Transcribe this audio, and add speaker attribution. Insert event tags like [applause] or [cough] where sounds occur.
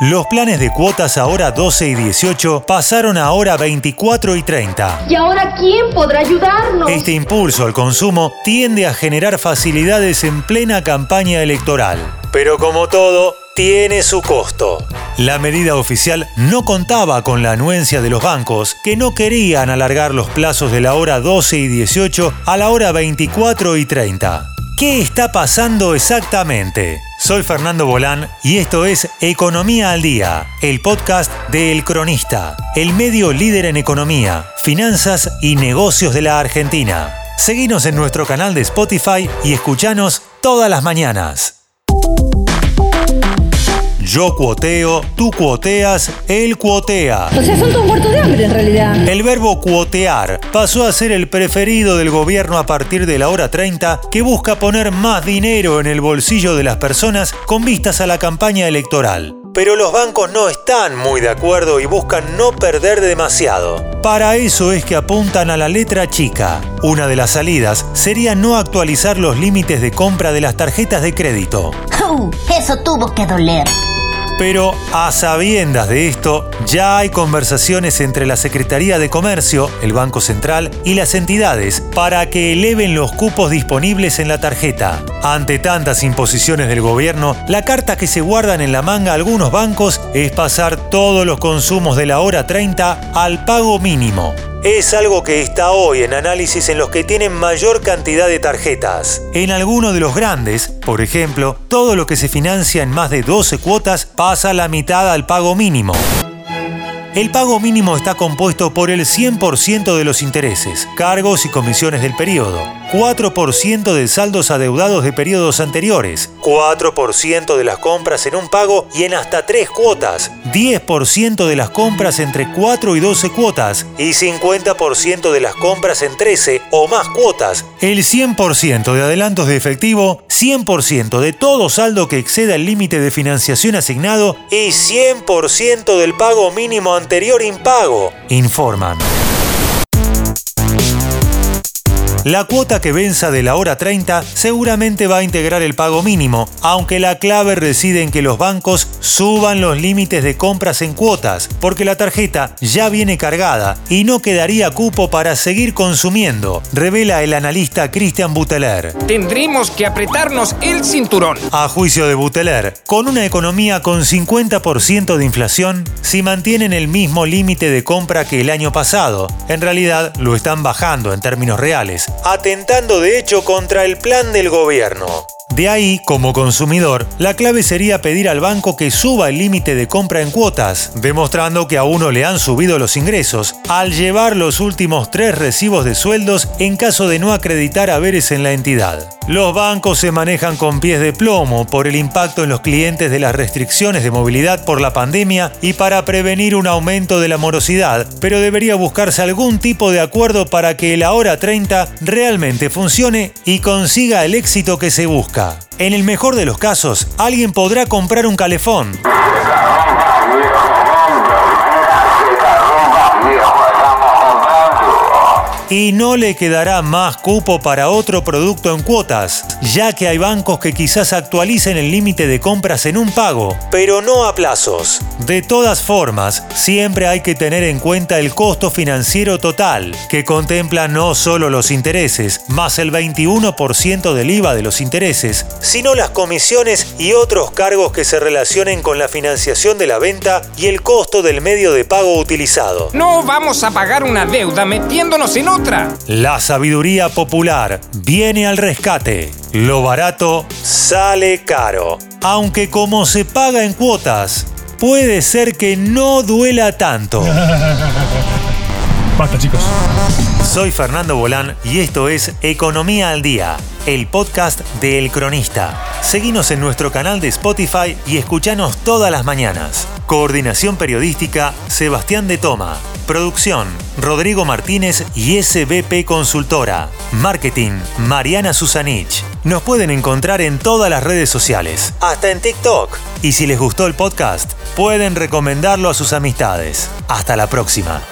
Speaker 1: Los planes de cuotas ahora 12 y 18 pasaron a ahora 24 y 30.
Speaker 2: ¿Y ahora quién podrá ayudarnos?
Speaker 1: Este impulso al consumo tiende a generar facilidades en plena campaña electoral. Pero como todo, tiene su costo. La medida oficial no contaba con la anuencia de los bancos, que no querían alargar los plazos de la hora 12 y 18 a la hora 24 y 30. ¿Qué está pasando exactamente? Soy Fernando Bolán y esto es Economía al Día, el podcast de El Cronista, el medio líder en economía, finanzas y negocios de la Argentina. Seguinos en nuestro canal de Spotify y escuchanos todas las mañanas. Yo cuoteo, tú cuoteas, él cuotea.
Speaker 2: O sea, son todos muertos de hambre en realidad.
Speaker 1: El verbo cuotear pasó a ser el preferido del gobierno a partir de la hora 30 que busca poner más dinero en el bolsillo de las personas con vistas a la campaña electoral. Pero los bancos no están muy de acuerdo y buscan no perder demasiado. Para eso es que apuntan a la letra chica. Una de las salidas sería no actualizar los límites de compra de las tarjetas de crédito.
Speaker 3: Uh, [laughs] eso tuvo que doler.
Speaker 1: Pero a sabiendas de esto, ya hay conversaciones entre la Secretaría de Comercio, el Banco Central y las entidades para que eleven los cupos disponibles en la tarjeta. Ante tantas imposiciones del gobierno, la carta que se guardan en la manga algunos bancos es pasar todos los consumos de la hora 30 al pago mínimo es algo que está hoy en análisis en los que tienen mayor cantidad de tarjetas. En alguno de los grandes, por ejemplo, todo lo que se financia en más de 12 cuotas pasa la mitad al pago mínimo. El pago mínimo está compuesto por el 100% de los intereses, cargos y comisiones del periodo, 4% de saldos adeudados de periodos anteriores, 4% de las compras en un pago y en hasta 3 cuotas, 10% de las compras entre 4 y 12 cuotas y 50% de las compras en 13 o más cuotas, el 100% de adelantos de efectivo, 100% de todo saldo que exceda el límite de financiación asignado y 100% del pago mínimo anterior impago, informan. La cuota que venza de la hora 30 seguramente va a integrar el pago mínimo, aunque la clave reside en que los bancos suban los límites de compras en cuotas, porque la tarjeta ya viene cargada y no quedaría cupo para seguir consumiendo, revela el analista Christian Buteler.
Speaker 4: Tendremos que apretarnos el cinturón.
Speaker 1: A juicio de Buteler, con una economía con 50% de inflación, si mantienen el mismo límite de compra que el año pasado, en realidad lo están bajando en términos reales, atentando de hecho contra el plan del gobierno. De ahí, como consumidor, la clave sería pedir al banco que suba el límite de compra en cuotas, demostrando que a uno le han subido los ingresos, al llevar los últimos tres recibos de sueldos en caso de no acreditar haberes en la entidad. Los bancos se manejan con pies de plomo por el impacto en los clientes de las restricciones de movilidad por la pandemia y para prevenir un aumento de la morosidad, pero debería buscarse algún tipo de acuerdo para que la hora 30 realmente funcione y consiga el éxito que se busca. En el mejor de los casos, alguien podrá comprar un calefón. Y no le quedará más cupo para otro producto en cuotas, ya que hay bancos que quizás actualicen el límite de compras en un pago, pero no a plazos. De todas formas, siempre hay que tener en cuenta el costo financiero total, que contempla no solo los intereses, más el 21% del IVA de los intereses, sino las comisiones y otros cargos que se relacionen con la financiación de la venta y el costo del medio de pago utilizado.
Speaker 4: No vamos a pagar una deuda metiéndonos en otra.
Speaker 1: La sabiduría popular viene al rescate. Lo barato sale caro. Aunque como se paga en cuotas, puede ser que no duela tanto. [laughs]
Speaker 5: Basta, chicos.
Speaker 1: Soy Fernando Bolán y esto es Economía al Día, el podcast de El Cronista. Seguinos en nuestro canal de Spotify y escuchanos todas las mañanas. Coordinación periodística, Sebastián de Toma. Producción, Rodrigo Martínez y SBP Consultora. Marketing, Mariana Susanich. Nos pueden encontrar en todas las redes sociales, hasta en TikTok. Y si les gustó el podcast, pueden recomendarlo a sus amistades. Hasta la próxima.